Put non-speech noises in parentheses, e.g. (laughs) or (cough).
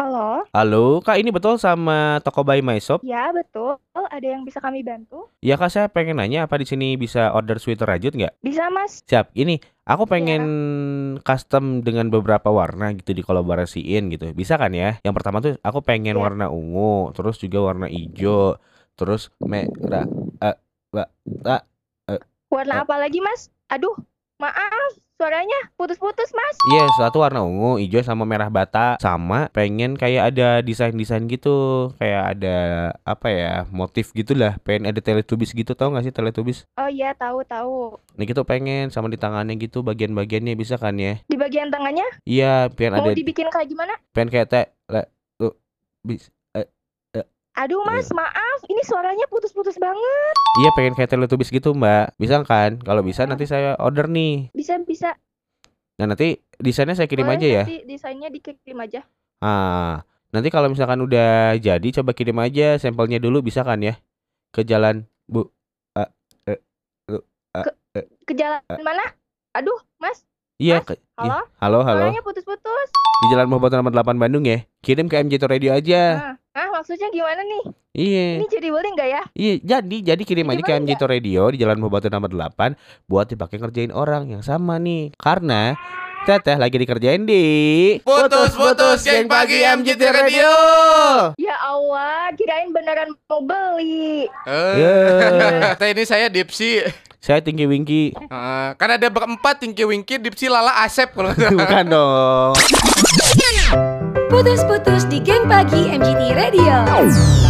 Halo, Halo, Kak, ini betul sama toko Buy My Shop? ya betul. Ada yang bisa kami bantu? Ya, Kak, saya pengen nanya apa di sini bisa order sweater rajut nggak? Bisa, Mas. Siap. Ini aku Ya, pengen custom dengan beberapa warna gitu dikolaborasiin gitu. Bisa kan ya? Yang pertama tuh aku pengen ya. warna ungu, terus juga warna hijau, terus merah, eh, ba, ta, eh, Warna eh. apa lagi, Mas? Aduh, maaf. Suaranya putus-putus, Mas. Iya, satu warna ungu, hijau sama merah bata. Sama pengen kayak ada desain-desain gitu, kayak ada apa ya, motif gitulah. Pengen ada Teletubbies gitu, tau gak sih Teletubbies? Oh iya, tahu tahu. Nah gitu pengen sama di tangannya gitu bagian-bagiannya bisa kan ya? Di bagian tangannya Iya, pengen mau ada dibikin kayak gimana? pengen kayak te le bis Aduh, Mas, maaf. Ini suaranya putus-putus banget. iya pengen kayak Teletubbies gitu, Mbak. Bisa kan? Kalau bisa nanti saya order nih. Bisa, bisa. Nah, nanti desainnya saya kirim Boleh aja ya. nanti desainnya dikirim aja. Ah, nanti kalau misalkan udah jadi coba kirim aja sampelnya dulu bisa kan ya? Ke jalan Bu lu, eh, eh, Ke jalan mana? Aduh, Mas. iya Mas, ke, halo? iya. Halo, halo. Suaranya putus-putus. Di Jalan 8 Bandung ya. Kirim ke MJ Radio aja. Nah, ah, maksudnya gimana nih? Iya. Ini jadi boleh nggak ya? Iya, jadi jadi kirim Jadi aja ke MJ Radio di Jalan Batu nomor 8 buat dipakai ngerjain orang yang sama nih. Karena Teteh lagi dikerjain di Putus-putus geng pagi MJT Radio. Ya Allah, kirain beneran mau beli. Eh, Ya. (laughs) Teh ini saya Dipsi. Saya Tinggi Wingki. Eh, kan ada berempat Tingki Winky, Dipsi, Lala, Asep kalau. (laughs) Bukan dong. Putus-putus di geng pagi MGT Radio.